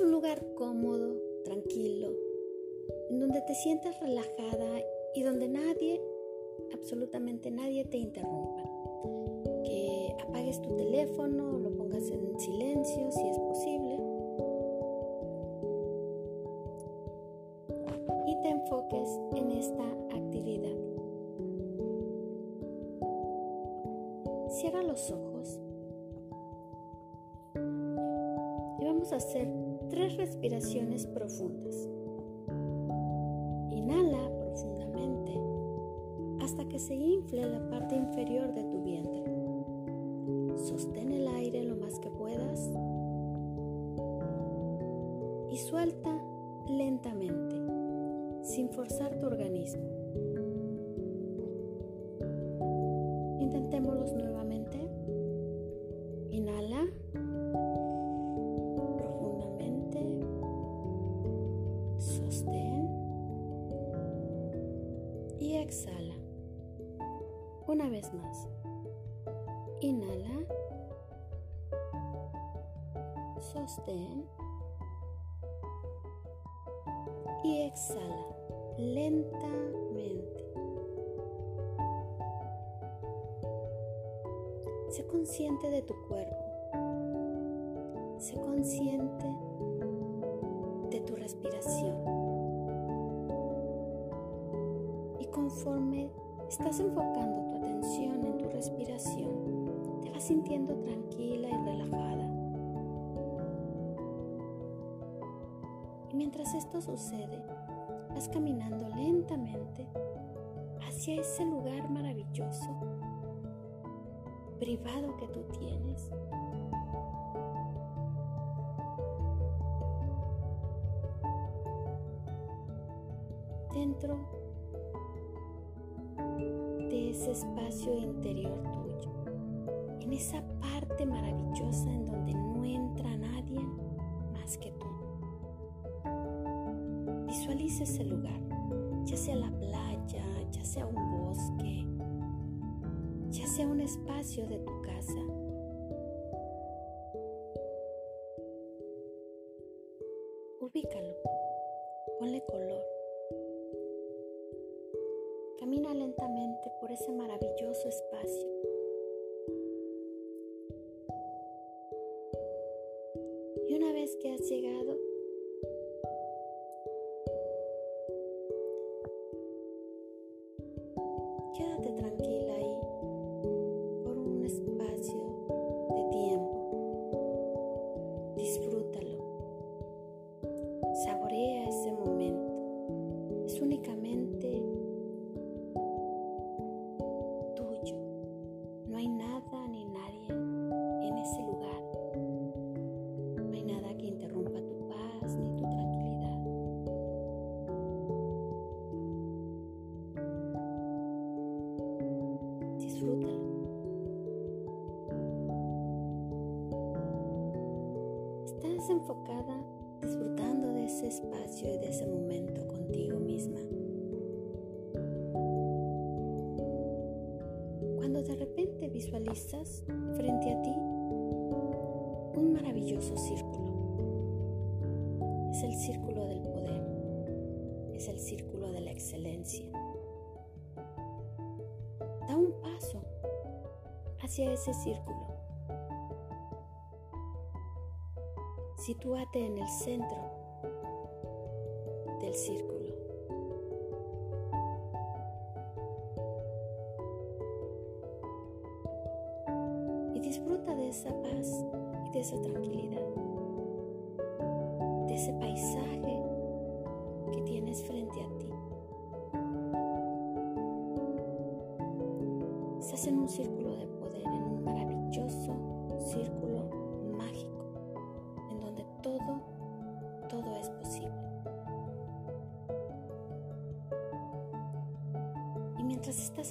Un lugar cómodo, tranquilo, en donde te sientas relajada y donde nadie, absolutamente nadie te interrumpa. Que apagues tu teléfono, lo pongas en silencio si es posible. Y te enfoques en esta actividad. Cierra los ojos y vamos a hacer tres respiraciones profundas. Inhala profundamente hasta que se infle la parte inferior de tu vientre. Exhala. Una vez más. Inhala. Sostén. Y exhala lentamente. Sé consciente de tu cuerpo. Sé consciente tu respiración. conforme estás enfocando tu atención en tu respiración, te vas sintiendo tranquila y relajada. Y mientras esto sucede, vas caminando lentamente hacia ese lugar maravilloso, privado que tú tienes. Dentro ese espacio interior tuyo, en esa parte maravillosa en donde no entra nadie más que tú. Visualiza ese lugar, ya sea la playa, ya sea un bosque, ya sea un espacio de tu casa. Disfrutando de ese espacio y de ese momento contigo misma. Cuando de repente visualizas frente a ti un maravilloso círculo. Es el círculo del poder. Es el círculo de la excelencia. Da un paso hacia ese círculo. Sitúate en el centro del círculo. Y disfruta de esa paz y de esa tranquilidad, de ese paisaje que tienes frente a ti. Estás en un círculo de poder,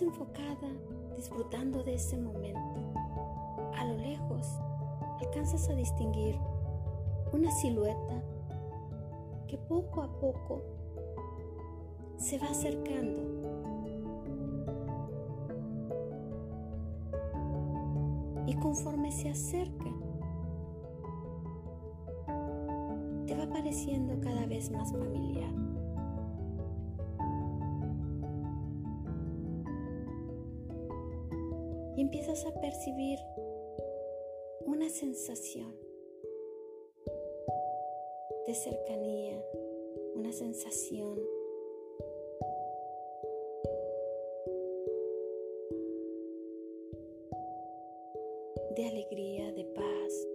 enfocada, disfrutando de ese momento, a lo lejos alcanzas a distinguir una silueta que poco a poco se va acercando y conforme se acerca, te va pareciendo cada vez más familiar. Empiezas a percibir una sensación de cercanía, una sensación de alegría, de paz,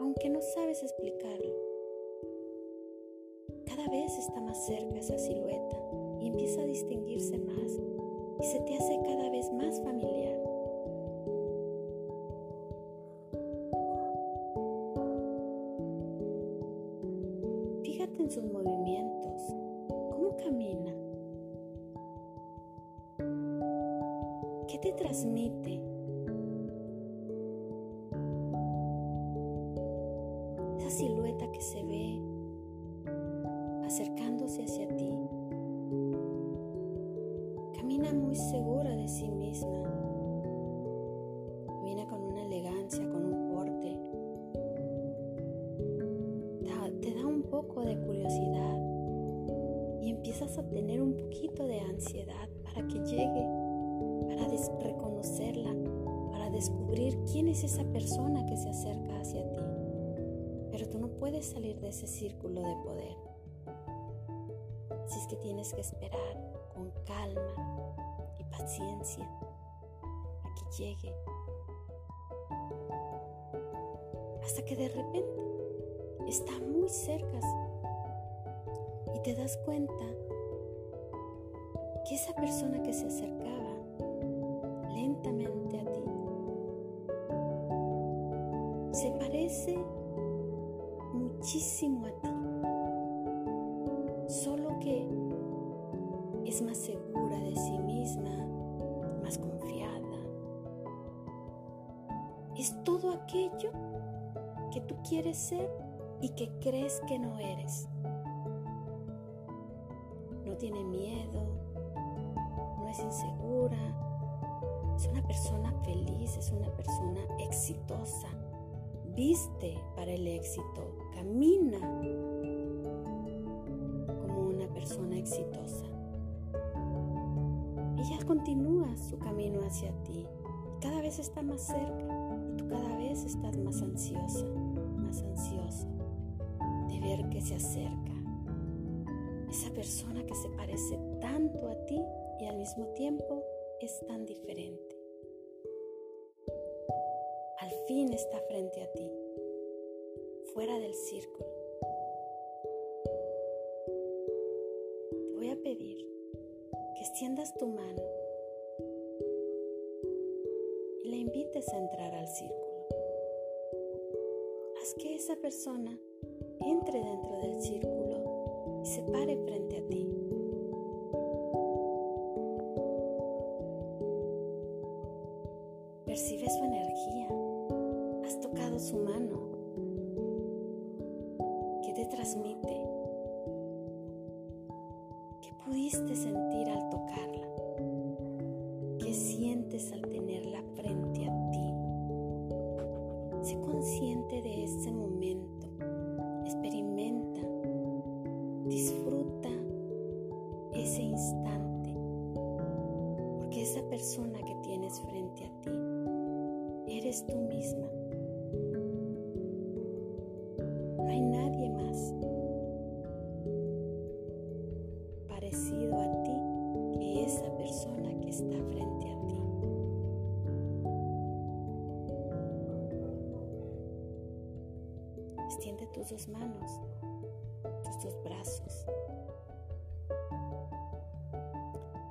aunque no sabes explicarlo. Cada vez está más cerca esa silueta y empieza a distinguirse más y se te hace cada vez más familiar. Fíjate en sus movimientos, cómo camina, qué te transmite. Esa silueta que se ve acercándose hacia ti. Muy segura de sí misma. Camina con una elegancia, con un porte. Te da un poco de curiosidad y empiezas a tener un poquito de ansiedad para que llegue, para reconocerla, para descubrir quién es esa persona que se acerca hacia ti. Pero tú no puedes salir de ese círculo de poder. Así es que tienes que esperar con calma y paciencia a que llegue. Hasta que de repente está muy cerca y te das cuenta que esa persona que se acercaba lentamente a ti se parece muchísimo a Es todo aquello que tú quieres ser y que crees que no eres. No tiene miedo, no es insegura, es una persona feliz, es una persona exitosa, viste para el éxito, camina como una persona exitosa. Ella continúa su camino hacia ti cada vez está más cerca cada vez estás más ansiosa, más ansioso de ver que se acerca. Esa persona que se parece tanto a ti y al mismo tiempo es tan diferente. Al fin está frente a ti, fuera del círculo. Te voy a pedir extiendas tu mano y le invites a entrar al círculo. Que esa persona entre dentro del círculo y se pare frente a ti. Percibe su energía. Has tocado su mano. ¿Qué te transmite? Parecido a ti que esa persona que está frente a ti. Extiende tus dos manos, tus dos brazos.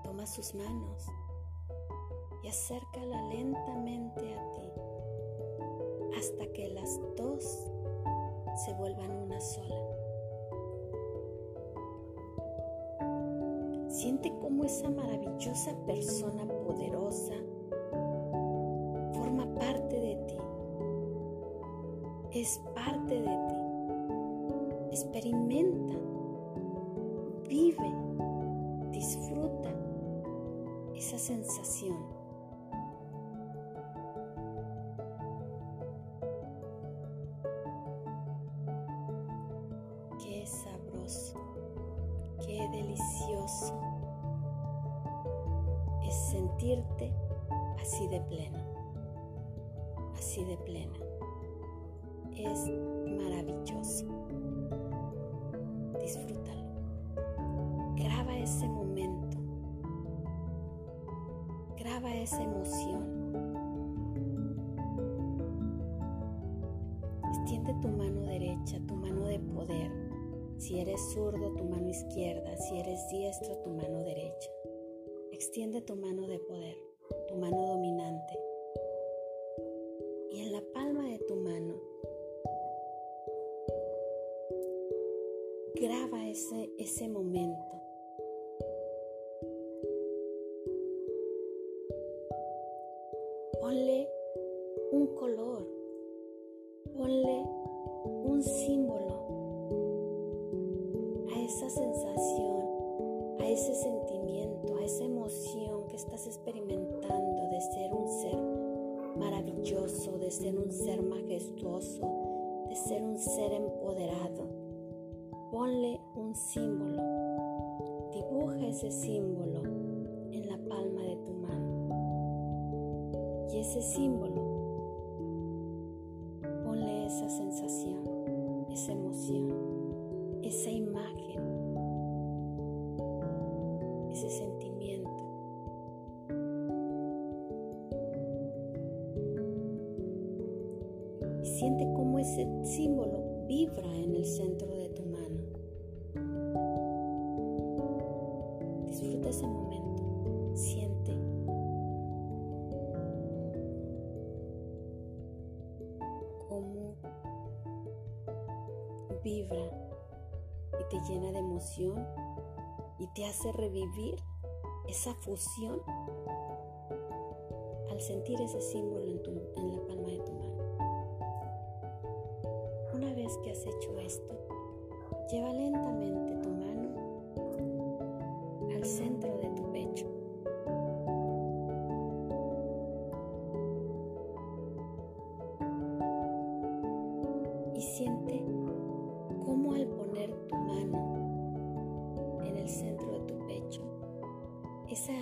Toma sus manos y acércala lentamente a ti hasta que las dos se vuelvan una sola. Siente cómo esa maravillosa persona poderosa forma parte de ti, es parte de ti. Experimenta, vive, disfruta esa sensación. Sabroso, sentirte así de pleno, así de plena. Es maravilloso. Disfrútalo. Graba ese momento. Graba esa emoción. Extiende tu mano derecha, tu mano de poder. Si eres zurdo, tu mano izquierda. Si eres diestro, tu mano derecha. Extiende tu mano de poder, tu mano dominante. Y en la palma de tu mano, graba ese, ese momento. Ponle un color, ponle un símbolo a esa sensación, ese sentimiento, a esa emoción que estás experimentando de ser un ser maravilloso, de ser un ser majestuoso, de ser un ser empoderado. Ponle un símbolo, dibuja ese símbolo en la palma de tu mano. Y ese símbolo, ponle esa sensación, esa emoción, esa imagen, siente cómo ese símbolo vibra en el centro de tu mano. Disfruta ese momento. Siente. Cómo vibra y te llena de emoción y te hace revivir esa fusión al sentir ese símbolo en, tu, en la palma de tu mano. Una vez que has hecho esto, lleva lentamente tu mano al centro de tu pecho. Y siente cómo al poner tu mano en el centro de tu pecho, esa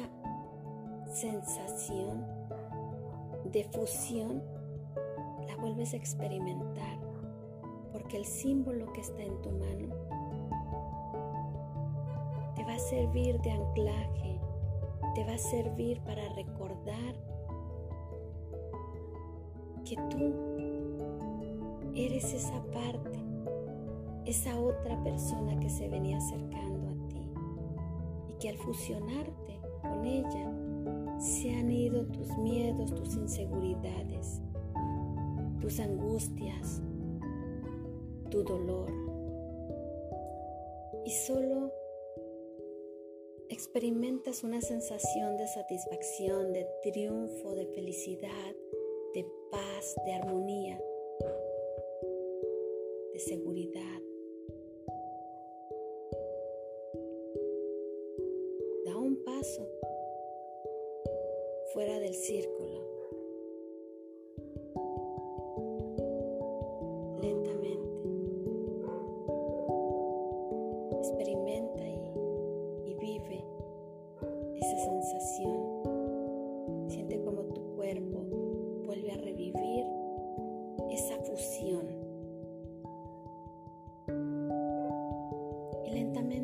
sensación de fusión la vuelves a experimentar porque el símbolo que está en tu mano te va a servir de anclaje, te va a servir para recordar que tú eres esa parte, esa otra persona que se venía acercando a ti y que al fusionarte con ella se han ido tus miedos, tus inseguridades, tus angustias, tu dolor. Y solo experimentas una sensación de satisfacción, de triunfo, de felicidad, de paz, de armonía, de seguridad. Da un paso fuera del círculo. Y lentamente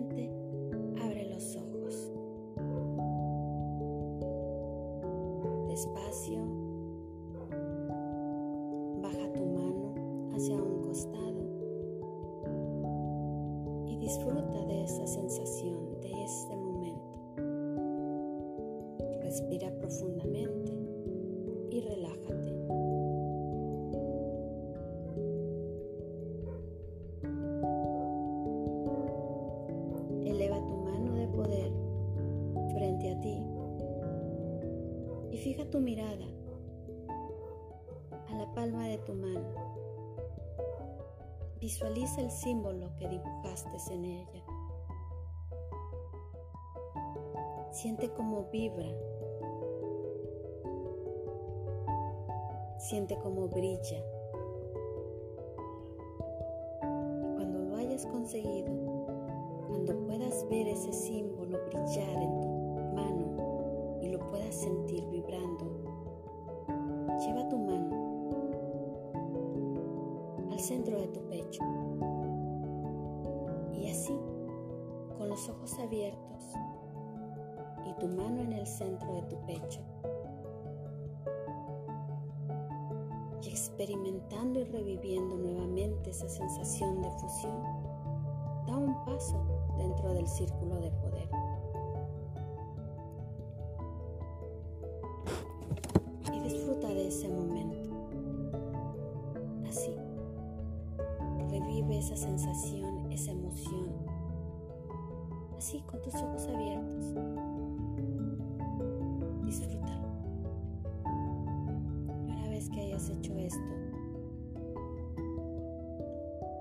fija tu mirada a la palma de tu mano. Visualiza el símbolo que dibujaste en ella. Siente cómo vibra. Siente cómo brilla. Cuando lo hayas conseguido, cuando puedas ver ese símbolo brillar en tu y sentir vibrando, lleva tu mano al centro de tu pecho. Y así, con los ojos abiertos y tu mano en el centro de tu pecho, experimentando y reviviendo nuevamente esa sensación de fusión, da un paso dentro del círculo de. Así, con tus ojos abiertos. hecho esto,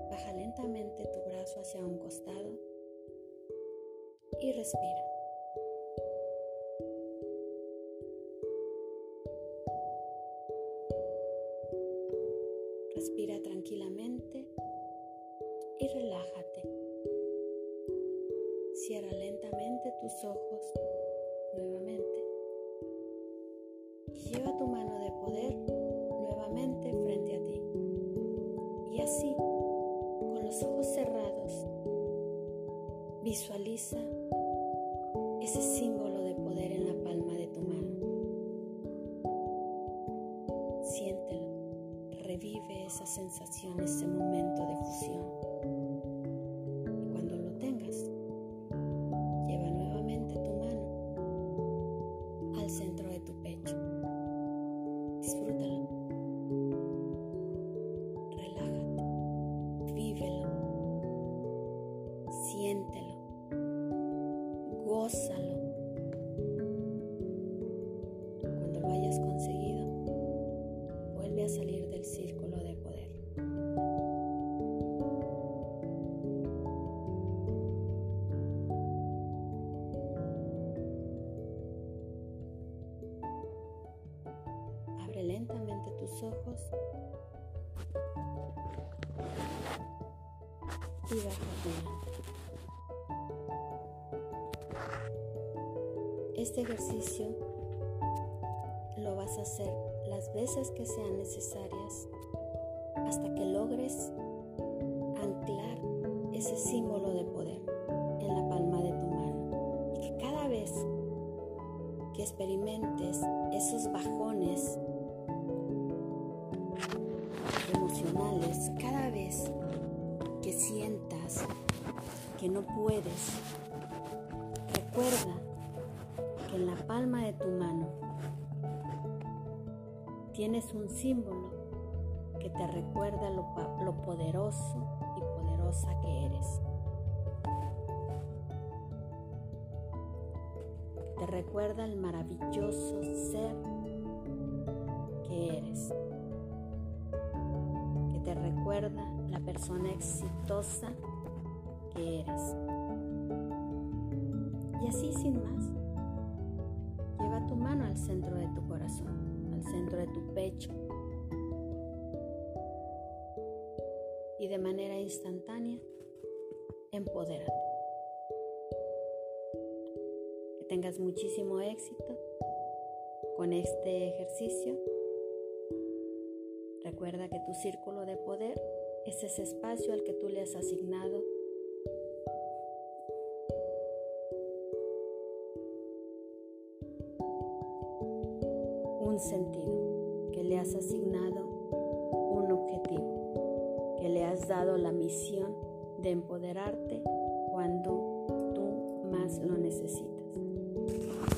baja lentamente tu brazo hacia un costado y. Respira ojos nuevamente. Lleva tu mano de poder frente a ti. Y así, con los ojos cerrados, visualiza ese símbolo de poder en la palma de tu mano. Siéntelo, revive esa sensación, ese momento Cuando lo vas a hacer las veces que sean necesarias hasta que logres anclar ese símbolo de poder en la palma de tu mano. Y que cada vez que experimentes esos bajones emocionales, cada vez que sientas que no puedes, recuerda palma de tu mano tienes un símbolo que te recuerda lo, poderoso y poderosa que eres. Te recuerda el maravilloso ser que eres. Que te recuerda la persona exitosa que eres. Y así sin más centro de tu corazón, al centro de tu pecho. Y de manera instantánea, empodérate. Que tengas muchísimo éxito con este ejercicio. Recuerda que tu círculo de poder es ese espacio al que tú le has asignado sentido, que le has asignado un objetivo, que le has dado la misión de empoderarte cuando tú más lo necesitas.